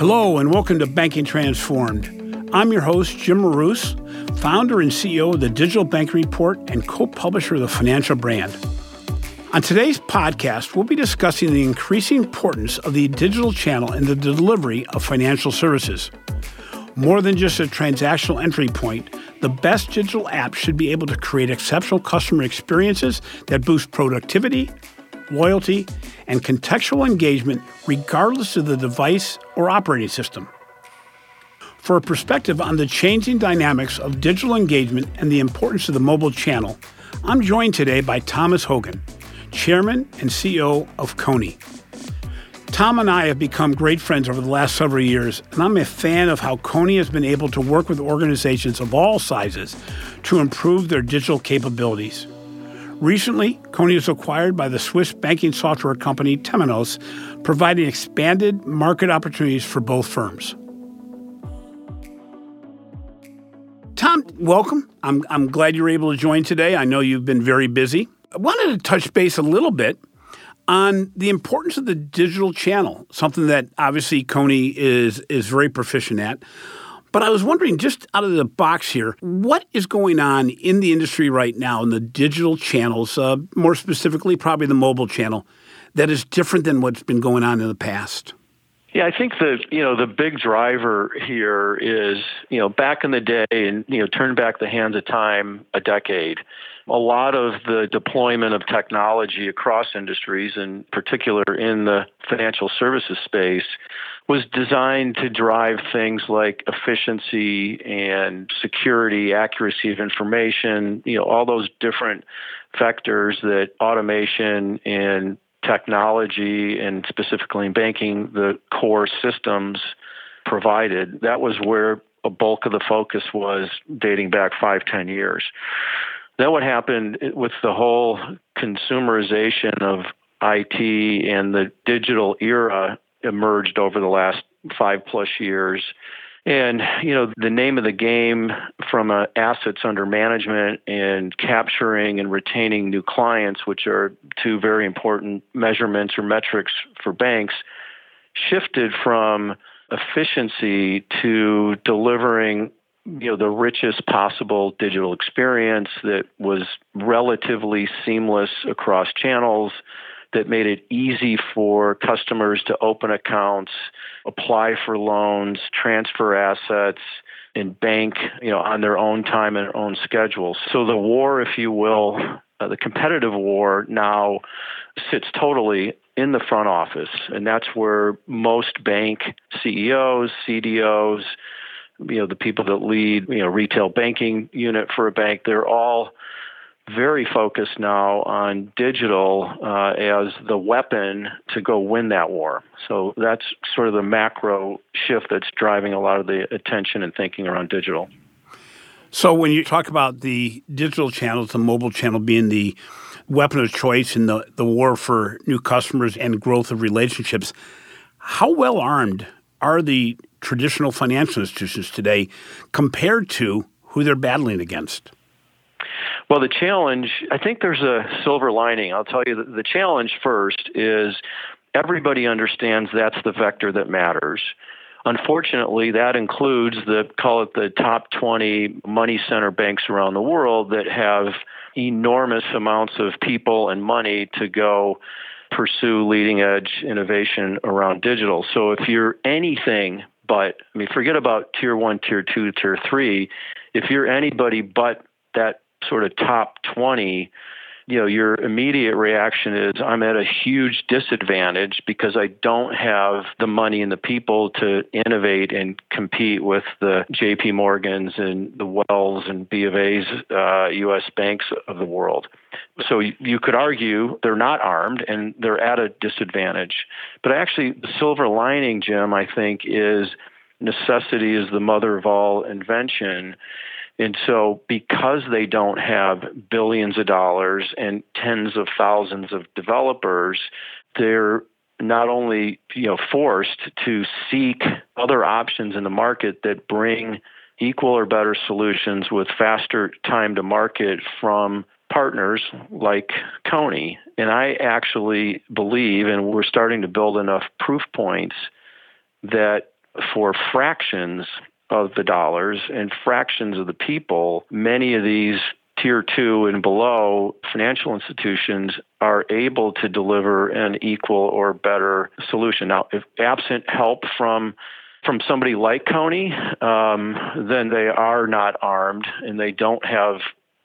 Hello, and welcome to Banking Transformed. I'm your host, Jim Marous, founder and CEO of the Digital Bank Report and co publisher of the Financial Brand. On today's podcast, we'll be discussing the increasing importance of the digital channel in the delivery of financial services. More than just a transactional entry point, the best digital apps should be able to create exceptional customer experiences that boost productivity, loyalty, and contextual engagement regardless of the device or operating system. For a perspective on the changing dynamics of digital engagement and the importance of the mobile channel, I'm joined today by Thomas Hogan, Chairman and CEO of Kony. Tom and I have become great friends over the last several years, and I'm a fan of how Kony has been able to work with organizations of all sizes to improve their digital capabilities. Recently, Kony was acquired by the Swiss banking software company Temenos, providing expanded market opportunities for both firms. Tom, welcome. I'm, I'm glad you're able to join today. I know you've been very busy. I wanted to touch base a little bit on the importance of the digital channel, something that obviously Kony is is very proficient at. But I was wondering, just out of the box here, what is going on in the industry right now in the digital channels, uh, more specifically, probably the mobile channel, that is different than what's been going on in the past? Yeah, I think the you know the big driver here is you know back in the day, and you know turn back the hands of time a decade a lot of the deployment of technology across industries, in particular in the financial services space, was designed to drive things like efficiency and security, accuracy of information, you know, all those different vectors that automation and technology and specifically in banking, the core systems provided. That was where a bulk of the focus was dating back five, ten years. Then what happened with the whole consumerization of IT and the digital era emerged over the last five plus years. And, you know, the name of the game from uh, assets under management and capturing and retaining new clients, which are two very important measurements or metrics for banks, shifted from efficiency to delivering you know the richest possible digital experience that was relatively seamless across channels that made it easy for customers to open accounts, apply for loans, transfer assets, and bank, you know, on their own time and their own schedules. So the war, if you will, uh, the competitive war now sits totally in the front office, and that's where most bank CEOs, CDOs, you know the people that lead you know retail banking unit for a bank they're all very focused now on digital uh, as the weapon to go win that war. So that's sort of the macro shift that's driving a lot of the attention and thinking around digital. So when you talk about the digital channels, the mobile channel being the weapon of choice in the, the war for new customers and growth of relationships, how well armed are the traditional financial institutions today compared to who they're battling against? Well, the challenge, I think there's a silver lining. I'll tell you that the challenge first is everybody understands that's the vector that matters. Unfortunately, that includes the call it the top 20 money center banks around the world that have enormous amounts of people and money to go pursue leading edge innovation around digital. So if you're anything but, I mean, forget about tier one, tier two, tier three. If you're anybody but that sort of top 20, you know, your immediate reaction is I'm at a huge disadvantage because I don't have the money and the people to innovate and compete with the JP Morgans and the Wells and B of A's uh, U.S. banks of the world. So you could argue they're not armed and they're at a disadvantage. But actually, the silver lining, Jim, I think, is necessity is the mother of all invention. And so, because they don't have billions of dollars and tens of thousands of developers, they're not only you know forced to seek other options in the market that bring equal or better solutions with faster time to market from partners like Kony. And I actually believe, and we're starting to build enough proof points that for fractions of the dollars and fractions of the people, many of these tier two and below financial institutions are able to deliver an equal or better solution. Now, if absent help from from somebody like Kony, um, then they are not armed and they don't have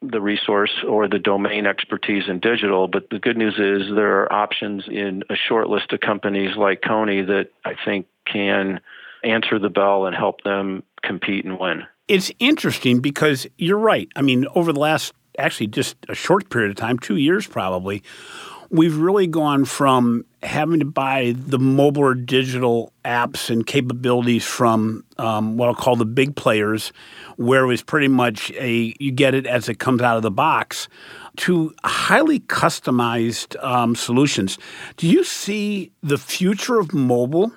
the resource or the domain expertise in digital. But the good news is there are options in a short list of companies like Kony that I think can answer the bell and help them compete and win. It's interesting because you're right. I mean, over the last actually just a short period of time, two years probably, we've really gone from having to buy the mobile or digital apps and capabilities from um, what I'll call the big players, where it was pretty much a you get it as it comes out of the box, to highly customized um, solutions. Do you see the future of mobile?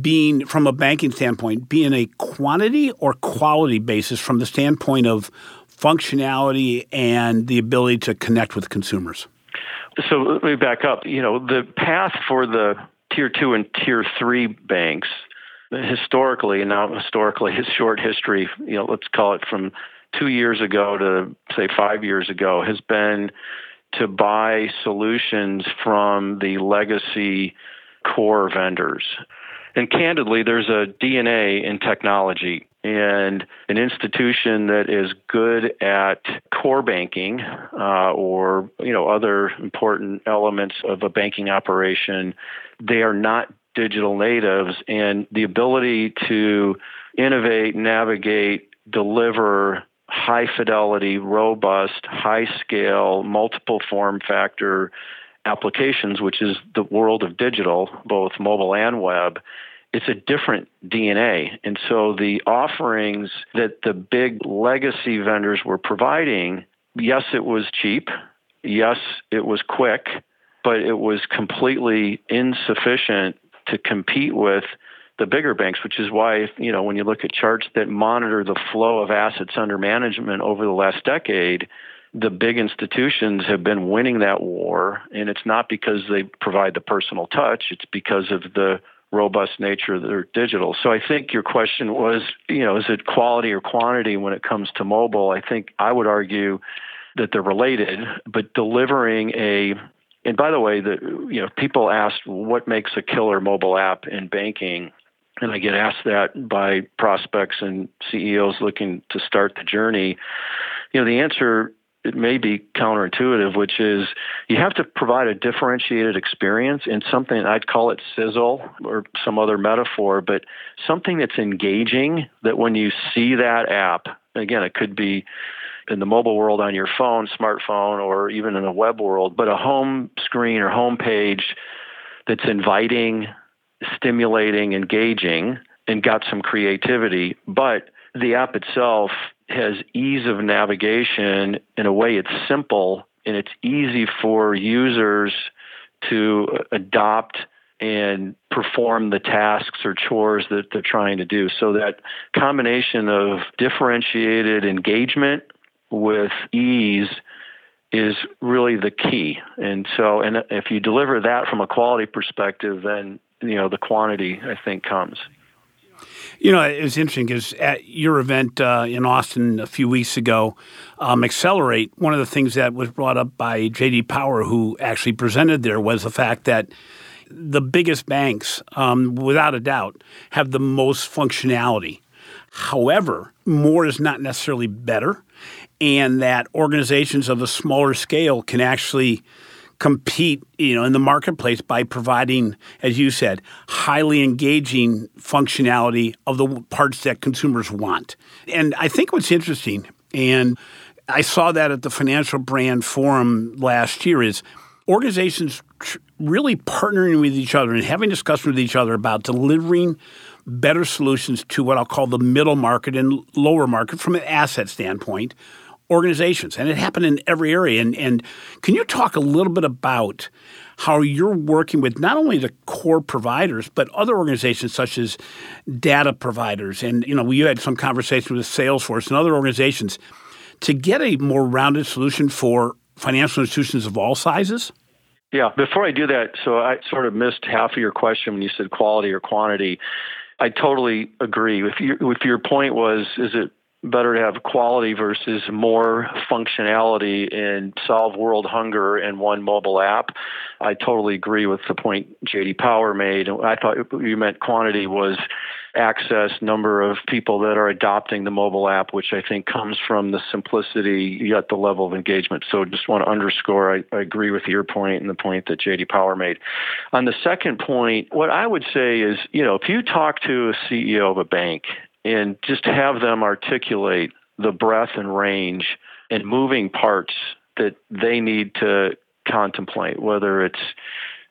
Being, from a banking standpoint, being a quantity or quality basis from the standpoint of functionality and the ability to connect with consumers? So let me back up. You know, the path for the tier two and tier three banks historically, and now historically, his short history, you know, let's call it from two years ago to say five years ago, has been to buy solutions from the legacy core vendors. And candidly, there's a DNA in technology. And an institution that is good at core banking uh, or you know other important elements of a banking operation, they are not digital natives, and the ability to innovate, navigate, deliver high fidelity, robust, high scale, multiple form factor applications, which is the world of digital, both mobile and web, it's a different DNA. And so the offerings that the big legacy vendors were providing, yes, it was cheap. Yes, it was quick, but it was completely insufficient to compete with the bigger banks, which is why, you know, when you look at charts that monitor the flow of assets under management over the last decade, the big institutions have been winning that war. And it's not because they provide the personal touch, it's because of the robust nature of their digital. So I think your question was, you know, is it quality or quantity when it comes to mobile? I think I would argue that they're related, but delivering a and by the way, the you know, people ask what makes a killer mobile app in banking and I get asked that by prospects and CEOs looking to start the journey. You know, the answer it may be counterintuitive, which is you have to provide a differentiated experience in something I'd call it sizzle or some other metaphor, but something that's engaging that when you see that app, again, it could be in the mobile world on your phone, smartphone, or even in a web world, but a home screen or home page that's inviting, stimulating, engaging, and got some creativity, but the app itself has ease of navigation. In a way, it's simple and it's easy for users to adopt and perform the tasks or chores that they're trying to do. So that combination of differentiated engagement with ease is really the key. And so, and if you deliver that from a quality perspective, then you know the quantity I think comes. You know, it was interesting because at your event uh, in Austin a few weeks ago, um, Accelerate, one of the things that was brought up by JD Power, who actually presented there, was the fact that the biggest banks, um, without a doubt, have the most functionality. However, more is not necessarily better, and that organizations of a smaller scale can actually compete, you know, in the marketplace by providing, as you said, highly engaging functionality of the parts that consumers want. And I think what's interesting, and I saw that at the Financial Brand Forum last year, is organizations really partnering with each other and having discussions with each other about delivering better solutions to what I'll call the middle market and lower market from an asset standpoint organizations, and it happened in every area. And, and can you talk a little bit about how you're working with not only the core providers but other organizations such as data providers, and you know you had some conversation with Salesforce and other organizations to get a more rounded solution for financial institutions of all sizes? Yeah, before I do that, so I sort of missed half of your question when you said quality or quantity I totally agree. If your if your point was, is it better to have quality versus more functionality and solve world hunger in one mobile app. I totally agree with the point JD Power made. I thought you meant quantity was access, number of people that are adopting the mobile app, which I think comes from the simplicity yet the level of engagement. So just want to underscore I, I agree with your point and the point that JD Power made. On the second point, what I would say is, you know, if you talk to a CEO of a bank and just have them articulate the breadth and range and moving parts that they need to contemplate, whether it's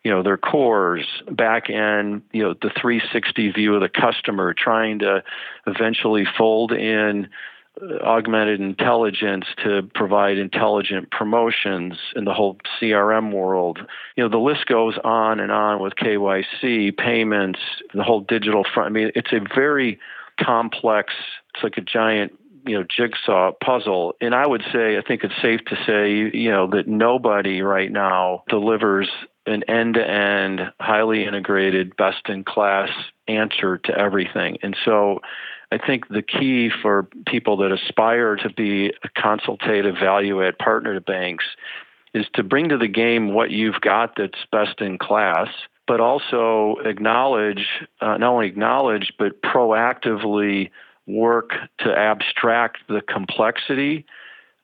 you know their cores back end you know the 360 view of the customer trying to eventually fold in uh, augmented intelligence to provide intelligent promotions in the whole CRM world. You know, the list goes on and on with KYC, payments, the whole digital front. I mean, it's a very complex, it's like a giant you know jigsaw puzzle. And i would say i think it's safe to say you know that nobody right now delivers an end-to-end highly integrated best in class answer to everything. And so i think the key for people that aspire to be a consultative value add partner to banks is to bring to the game what you've got that's best in class but also acknowledge, uh, not only acknowledge, but proactively work to abstract the complexity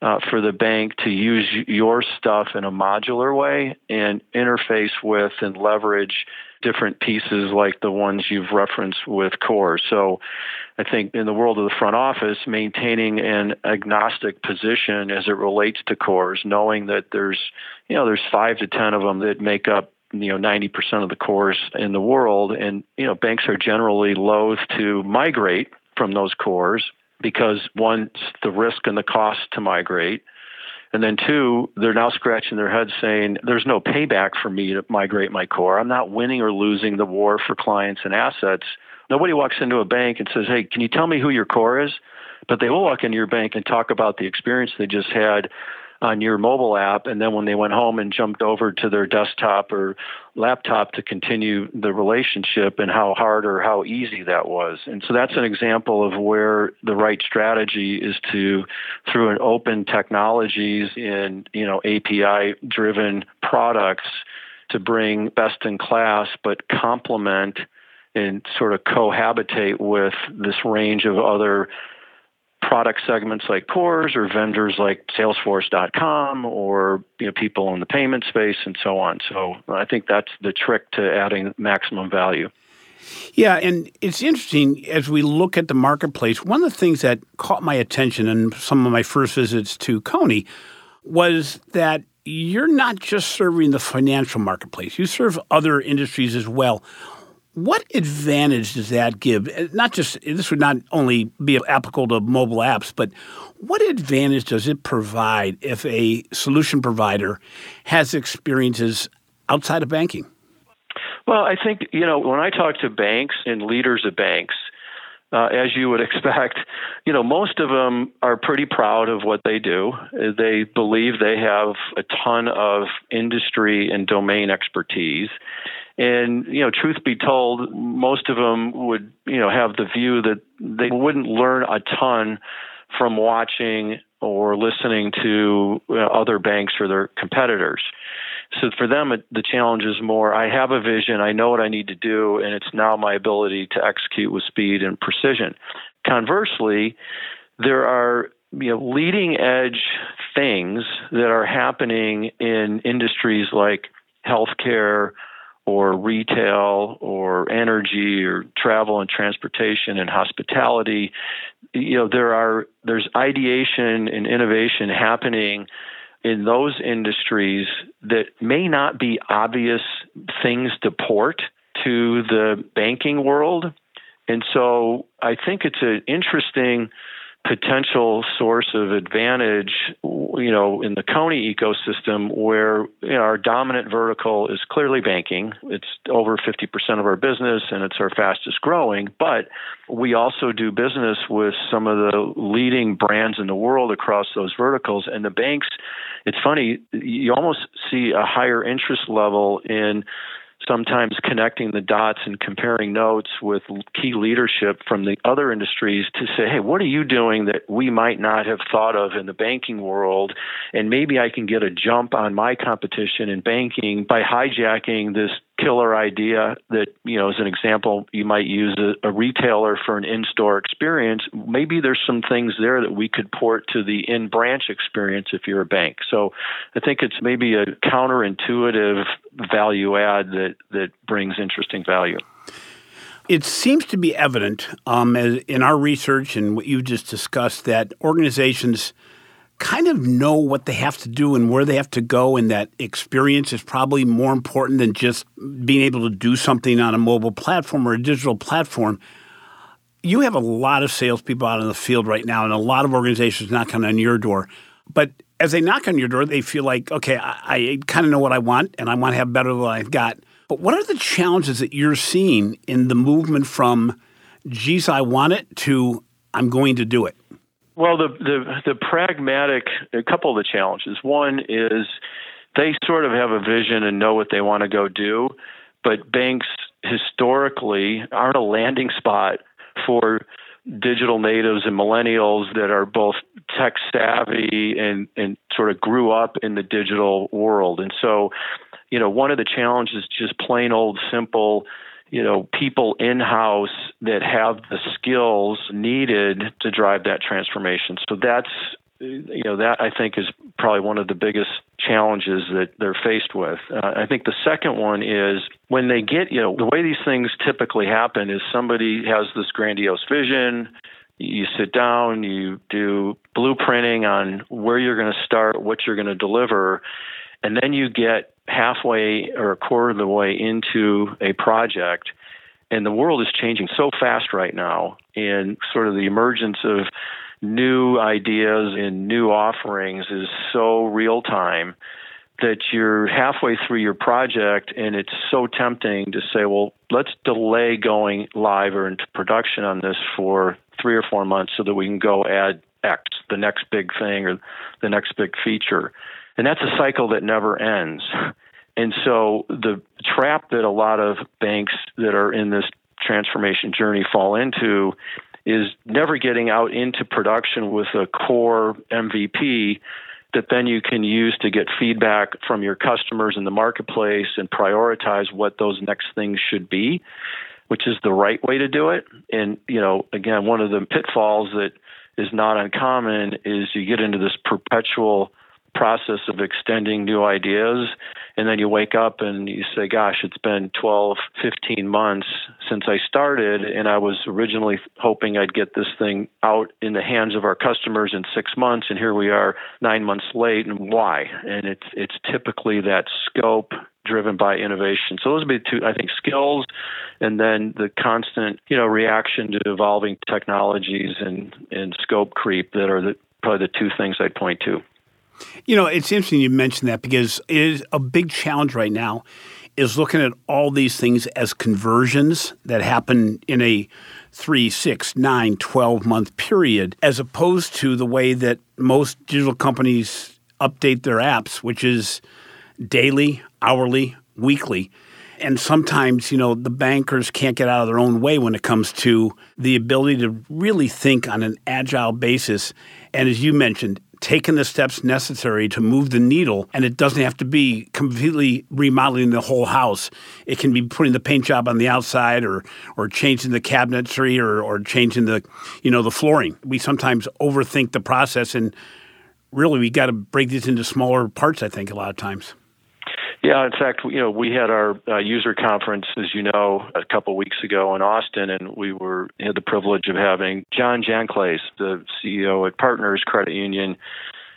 uh, for the bank to use your stuff in a modular way and interface with and leverage different pieces like the ones you've referenced with core. So I think in the world of the front office, maintaining an agnostic position as it relates to cores, knowing that there's, you know, there's five to 10 of them that make up you know 90% of the cores in the world. And you know banks are generally loath to migrate from those cores because one the risk and the cost to migrate. And then two they're now scratching their heads saying there's no payback for me to migrate my core. I'm not winning or losing the war for clients and assets. Nobody walks into a bank and says hey can you tell me who your core is? But they will walk into your bank and talk about the experience they just had on your mobile app, and then when they went home and jumped over to their desktop or laptop to continue the relationship, and how hard or how easy that was. And so that's an example of where the right strategy is to, through an open technologies and you know API driven products, to bring best in class, but complement and sort of cohabitate with this range of other product segments like cores or vendors like salesforce.com or you know people in the payment space and so on so i think that's the trick to adding maximum value yeah, and it's interesting as we look at the marketplace. One of the things that caught my attention in some of my first visits to Kony was that you're not just serving the financial marketplace, you serve other industries as well. What advantage does that give? Uh, not just this would not only be applicable to mobile apps, but what advantage does it provide if a solution provider has experiences outside of banking? Well, I think, you know, when I talk to banks and leaders of banks, uh, as you would expect, you know, most of them are pretty proud of what they do. They believe they have a ton of industry and domain expertise. And you know, truth be told, most of them would you know have the view that they wouldn't learn a ton from watching or listening to know, other banks or their competitors. So for them, it, the challenge is more I have a vision, I know what I need to do, and it's now my ability to execute with speed and precision. Conversely, there are you know leading edge things that are happening in industries like healthcare or retail or energy or travel and transportation and hospitality you know there are there's ideation and innovation happening in those industries that may not be obvious things to port to the banking world. And so i think it's an interesting potential source of advantage, you know, in the Kony ecosystem where you know, our dominant vertical is clearly banking. It's over 50% of our business and it's our fastest growing, but we also do business with some of the leading brands in the world across those verticals and the banks it's funny you almost see a higher interest level in sometimes connecting the dots and comparing notes with key leadership from the other industries to say, hey, what are you doing that we might not have thought of in the banking world? And maybe I can get a jump on my competition in banking by hijacking this killer idea that, you know, as an example, you might use a, a retailer for an in store experience. Maybe there's some things there that we could port to the in branch experience if you're a bank. So I think it's maybe a counterintuitive value add that, that brings interesting value. It seems to be evident um, in our research and what you just discussed that organizations kind of know what they have to do and where they have to go, and that experience is probably more important than just being able to do something on a mobile platform or a digital platform. You have a lot of salespeople out in the field right now, and a lot of organizations knocking on your door. But as they knock on your door, they feel like, okay, I, I kind of know what I want, and I want to have better than I've got. But what are the challenges that you're seeing in the movement from, geez, I want it to I'm going to do it? Well, the, the, the pragmatic, a couple of the challenges. One is they sort of have a vision and know what they want to go do, but banks historically aren't a landing spot for digital natives and millennials that are both tech savvy and, and sort of grew up in the digital world. And so, you know, one of the challenges just plain old simple you know, people in house that have the skills needed to drive that transformation. So that's you know that I think is probably one of the biggest challenges that they're faced with. Uh, I think the second one is when they get you know the way these things typically happen is somebody has this grandiose vision. You sit down, you do blueprinting on where you're going to start, what you're going to deliver, and then you get halfway or a quarter of the way into a project and the world is changing so fast right now and sort of the emergence of new ideas and new offerings is so real time that you're halfway through your project and it's so tempting to say well let's delay going live or into production on this for 3 or 4 months so that we can go add x the next big thing or the next big feature and that's a cycle that never ends. And so the trap that a lot of banks that are in this transformation journey fall into is never getting out into production with a core MVP that then you can use to get feedback from your customers in the marketplace and prioritize what those next things should be, which is the right way to do it. And, you know, again, one of the pitfalls that is not uncommon is you get into this perpetual process of extending new ideas and then you wake up and you say gosh it's been 12 15 months since i started and i was originally hoping i'd get this thing out in the hands of our customers in 6 months and here we are 9 months late and why? And it's it's typically that scope driven by innovation. So those would be two i think skills and then the constant you know reaction to evolving technologies and and scope creep that are the probably the two things i'd point to you know, it's interesting you mentioned that because it is a big challenge right now is looking at all these things as conversions that happen in a three, six, nine, 12 month period, as opposed to the way that most digital companies update their apps, which is daily, hourly, weekly. And sometimes, you know, the bankers can't get out of their own way when it comes to the ability to really think on an agile basis. And as you mentioned, taken the steps necessary to move the needle, and it doesn't have to be completely remodeling the whole house. It can be putting the paint job on the outside, or or changing the cabinetry, or or changing the you know the flooring. We sometimes overthink the process, and really we got to break these into smaller parts. I think a lot of times. Yeah, in fact, you know, we had our uh, user conference, as you know, a couple weeks ago in Austin, and we were had the privilege of having John Janclays, the CEO at Partners Credit Union,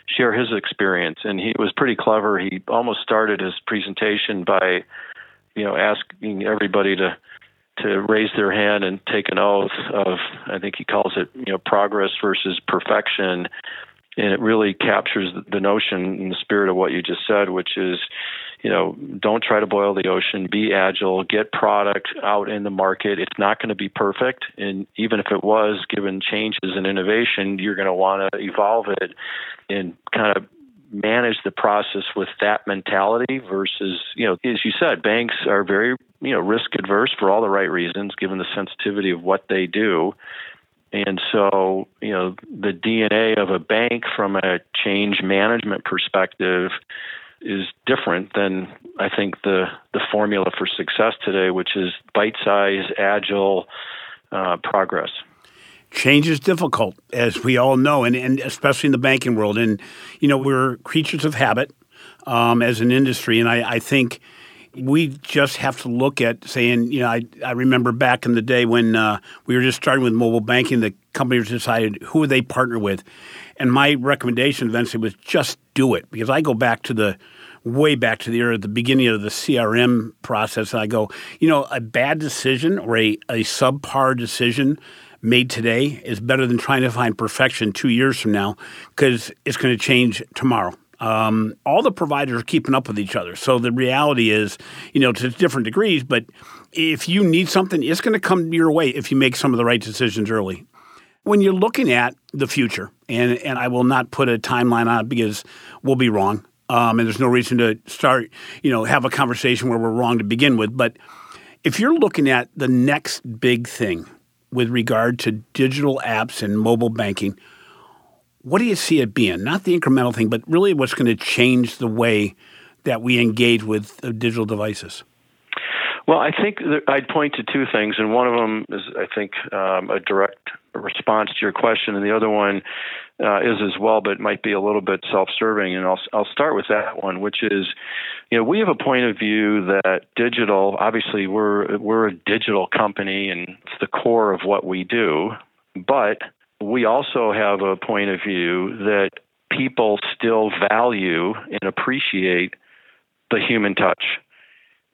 share his experience. And he was pretty clever. He almost started his presentation by, you know, asking everybody to to raise their hand and take an oath of, I think he calls it, you know, progress versus perfection. And it really captures the notion and the spirit of what you just said, which is you know, don't try to boil the ocean. Be agile. Get product out in the market. It's not going to be perfect, and even if it was, given changes and innovation, you're going to want to evolve it and kind of manage the process with that mentality versus, you know, as you said, banks are very, you know, risk adverse for all the right reasons, given the sensitivity of what they do. And so, you know, the DNA of a bank from a change management perspective is different than I think the the formula for success today, which is bite size, agile uh, progress. Change is difficult, as we all know, and, and especially in the banking world. And you know, we're creatures of habit um, as an industry, and I, I think we just have to look at saying, you know, I, I remember back in the day when uh, we were just starting with mobile banking, the companies decided who would they partner with. And my recommendation eventually was just do it because I go back to the way back to the era, the beginning of the CRM process. And I go, you know, a bad decision or a, a subpar decision made today is better than trying to find perfection two years from now because it's going to change tomorrow. Um, all the providers are keeping up with each other. So the reality is, you know, to different degrees, but if you need something, it's going to come your way if you make some of the right decisions early. When you're looking at the future, and, and I will not put a timeline on it because we'll be wrong, um, and there's no reason to start, you know, have a conversation where we're wrong to begin with. But if you're looking at the next big thing with regard to digital apps and mobile banking, what do you see it being? Not the incremental thing, but really what's going to change the way that we engage with digital devices? Well, I think I'd point to two things, and one of them is, I think, um, a direct response to your question, and the other one uh, is as well, but might be a little bit self-serving. And I'll I'll start with that one, which is, you know, we have a point of view that digital. Obviously, we're we're a digital company, and it's the core of what we do. But we also have a point of view that people still value and appreciate the human touch.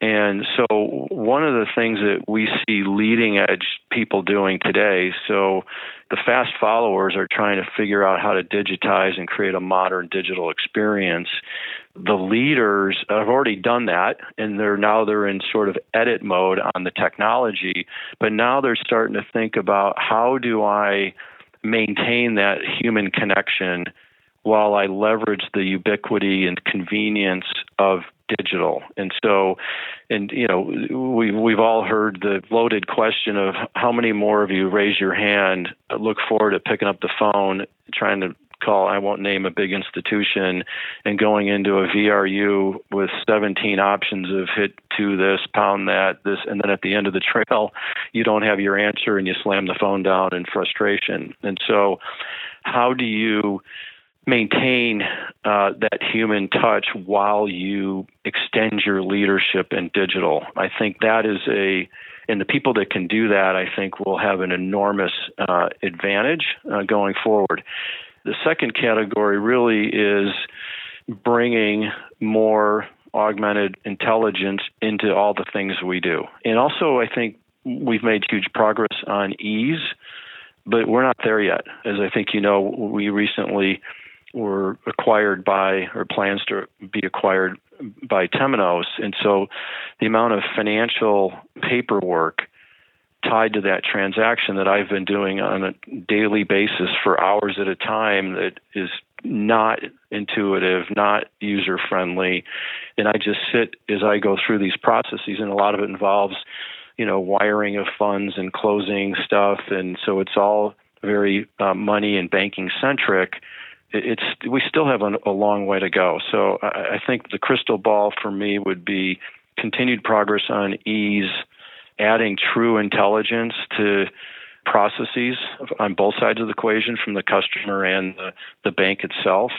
And so, one of the things that we see leading edge people doing today, so the fast followers are trying to figure out how to digitize and create a modern digital experience. The leaders have already done that, and they're now they're in sort of edit mode on the technology. But now they're starting to think about how do I maintain that human connection while I leverage the ubiquity and convenience of digital. And so, and you know, we we've all heard the loaded question of how many more of you raise your hand, look forward to picking up the phone, trying to call I won't name a big institution and going into a VRU with 17 options of hit to this, pound that, this, and then at the end of the trail, you don't have your answer and you slam the phone down in frustration. And so, how do you maintain uh, that human touch while you extend your leadership in digital. I think that is a, and the people that can do that, I think, will have an enormous uh, advantage uh, going forward. The second category really is bringing more augmented intelligence into all the things we do. And also, I think we've made huge progress on ease, but we're not there yet. As I think you know, we recently were acquired by or plans to be acquired by Temenos. And so the amount of financial paperwork tied to that transaction that I've been doing on a daily basis for hours at a time that is not intuitive, not user friendly. And I just sit as I go through these processes, and a lot of it involves, you know, wiring of funds and closing stuff. And so it's all very uh, money and banking centric it's we still have a, long way to go. So I, I think the crystal ball for me would be continued progress on ease, adding true intelligence to processes on both sides of the equation from the customer and the, the bank itself.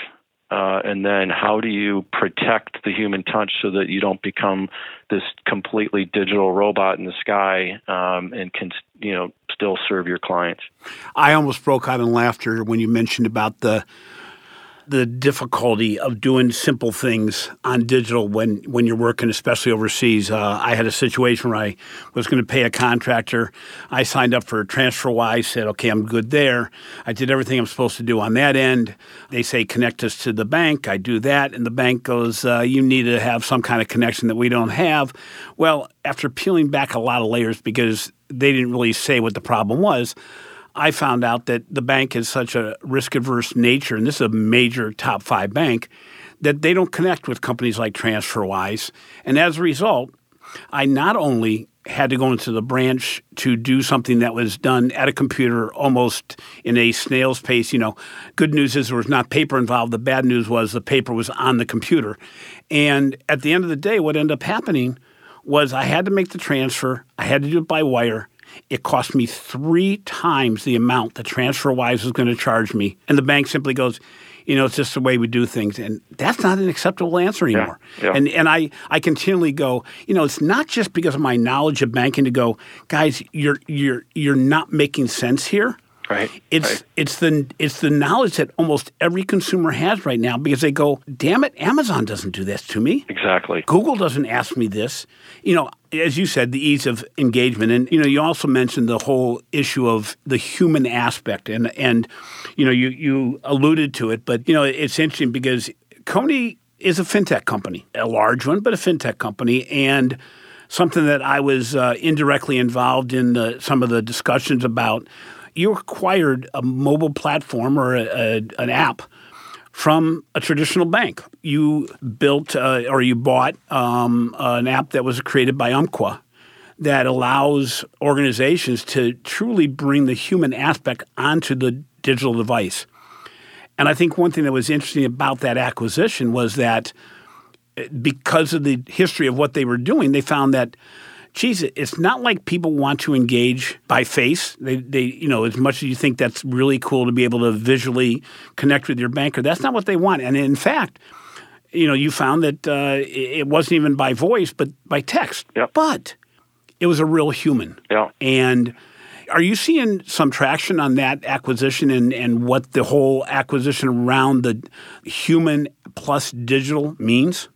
Uh, and then how do you protect the human touch so that you don't become this completely digital robot in the sky um, and can you know still serve your clients? I almost broke out in laughter when you mentioned about the the difficulty of doing simple things on digital when, when you're working, especially overseas. Uh, I had a situation where I was going to pay a contractor. I signed up for TransferWise, said, okay, I'm good there. I did everything I'm supposed to do on that end. They say, connect us to the bank. I do that. And the bank goes, uh, you need to have some kind of connection that we don't have. Well, after peeling back a lot of layers because they didn't really say what the problem was, I found out that the bank has such a risk averse nature, and this is a major top five bank, that they don't connect with companies like TransferWise. And as a result, I not only had to go into the branch to do something that was done at a computer almost in a snail's pace. You know, good news is there was not paper involved. The bad news was the paper was on the computer. And at the end of the day, what ended up happening was I had to make the transfer, I had to do it by wire. It cost me three times the amount that TransferWise was going to charge me. And the bank simply goes, you know, it's just the way we do things. And that's not an acceptable answer anymore. Yeah, yeah. And and I, I continually go, you know, it's not just because of my knowledge of banking to go, guys, you're you're you're not making sense here. Right. It's right. it's the it's the knowledge that almost every consumer has right now because they go, damn it, Amazon doesn't do this to me. Exactly. Google doesn't ask me this. You know, as you said, the ease of engagement, and you know, you also mentioned the whole issue of the human aspect, and and you know, you you alluded to it, but you know, it's interesting because Kony is a fintech company, a large one, but a fintech company, and something that I was uh, indirectly involved in the, some of the discussions about you acquired a mobile platform or a, a, an app from a traditional bank. You built uh, or you bought um, an app that was created by Umpqua that allows organizations to truly bring the human aspect onto the digital device. And I think one thing that was interesting about that acquisition was that uh, because of the history of what they were doing, they found that geez, it's not like people want to engage by face. They, they, you know, as much as you think that's really cool to be able to visually connect with your banker, that's not what they want. And in fact, you know, you found that uh, it wasn't even by voice, but by text. Yep. But it was a real human. Yeah. And are you seeing some traction on that acquisition and, and what the whole acquisition around the human plus digital means?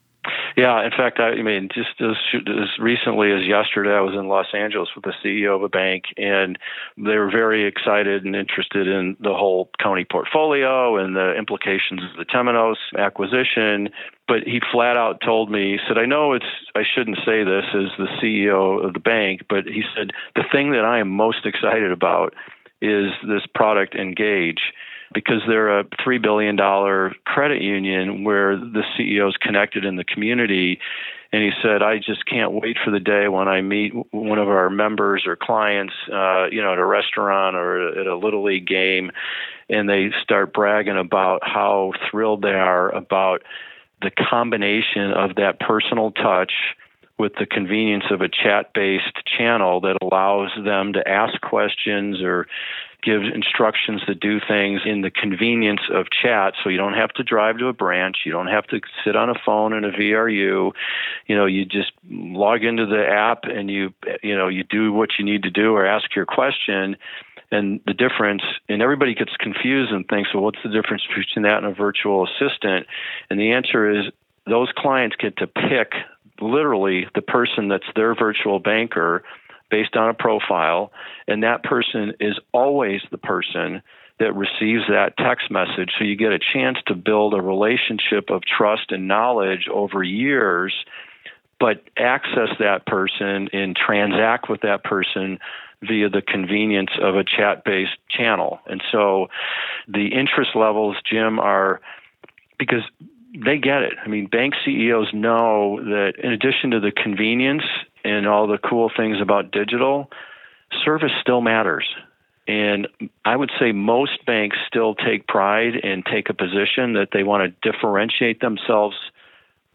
Yeah, in fact, I, mean, just as, as recently as yesterday, I was in Los Angeles with the CEO of a bank, and they were very excited and interested in the whole Kony portfolio and the implications of the Temenos acquisition. But he flat out told me, he said, I know it's, I shouldn't say this as the CEO of the bank, but he said, the thing that I am most excited about is this product Engage because they're a $3 billion credit union where the CEO is connected in the community. And he said, I just can't wait for the day when I meet one of our members or clients, uh, you know, at a restaurant or at a Little League game, and they start bragging about how thrilled they are about the combination of that personal touch with the convenience of a chat based channel that allows them to ask questions or give instructions to do things in the convenience of chat. So you don't have to drive to a branch. You don't have to sit on a phone in a VRU you know you just log into the app and you you know you do what you need to do or ask your question. And the difference and everybody gets confused and thinks well what's the difference between that and a virtual assistant? And the answer is those clients get to pick literally the person that's their virtual banker based on a profile, and that person is always the person that receives that text message. So you get a chance to build a relationship of trust and knowledge over years, but access that person and transact with that person via the convenience of a chat based channel. And so the interest levels, Jim, are because they get it. I mean, bank CEOs know that in addition to the convenience and all the cool things about digital, service still matters. And I would say most banks still take pride and take a position that they want to differentiate themselves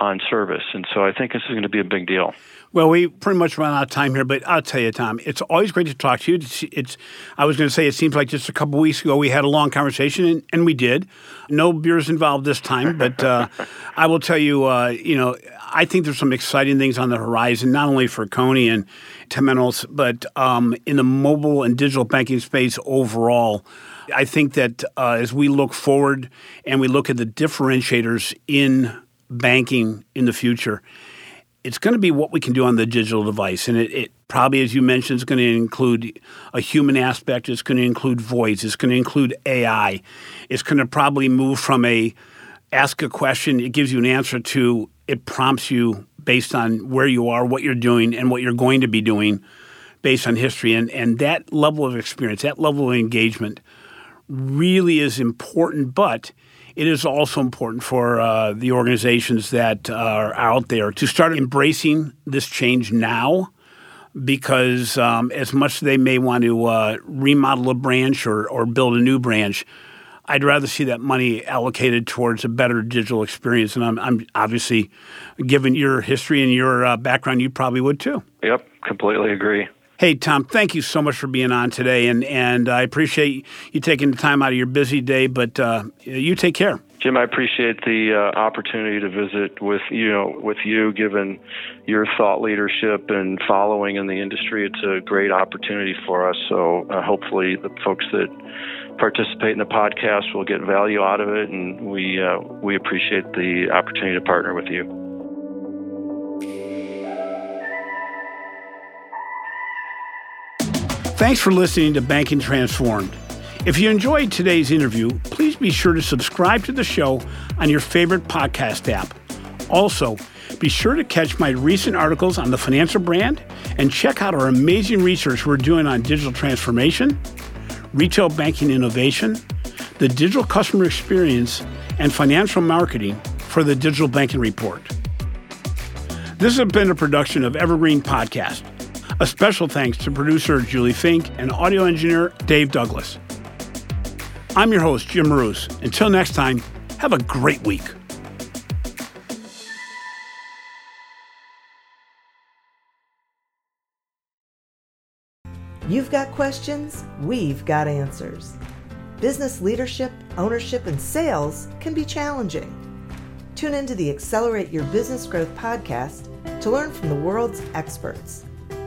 on service. And so I think this is going to be a big deal. Well, we pretty much run out of time here, but I'll tell you, Tom, it's always great to talk to you. It's, it's I was going to say, it seems like just a couple weeks ago we had a long conversation, and, and we did. No beers involved this time, but uh, I will tell you, uh, you know, I think there's some exciting things on the horizon, not only for Kony and Temenos, but um, in the mobile and digital banking space overall. I think that uh, as we look forward and we look at the differentiators in banking in the future, it's going to be what we can do on the digital device. And it, it, probably, as you mentioned, is going to include a human aspect. It's going to include voice. It's going to include AI. It's going to probably move from a ask a question, it gives you an answer to it prompts you based on where you are, what you're doing, and what you're going to be doing based on history. And, and that level of experience, that level of engagement really is important, but it is also important for uh, the organizations that are out there to start embracing this change now because um, as much as they may want to uh, remodel a branch or, or build a new branch, I'd rather see that money allocated towards a better digital experience. And I'm, I'm obviously, given your history and your uh, background, you probably would too. Yep, completely agree. Hey, Tom, thank you so much for being on today. And, and I appreciate you taking the time out of your busy day, but uh, you take care. Jim, I appreciate the uh, opportunity to visit with you know with you, given your thought leadership and following in the industry. It's a great opportunity for us. So uh, hopefully, the folks that participate in the podcast will get value out of it, and we uh, we appreciate the opportunity to partner with you. Thanks for listening to Banking Transformed. If you enjoyed today's interview, please be sure to subscribe to the show on your favorite podcast app. Also, be sure to catch my recent articles on the financial brand and check out our amazing research we're doing on digital transformation, retail banking innovation, the digital customer experience, and financial marketing for the Digital Banking Report. This has been a production of Evergreen Podcast. A special thanks to producer Julie Fink and audio engineer Dave Douglas. I'm your host, Jim Marous. Until next time, have a great week. You've got questions, we've got answers. Business leadership, ownership, and sales can be challenging. Tune into the Accelerate Your Business Growth podcast to learn from the world's experts.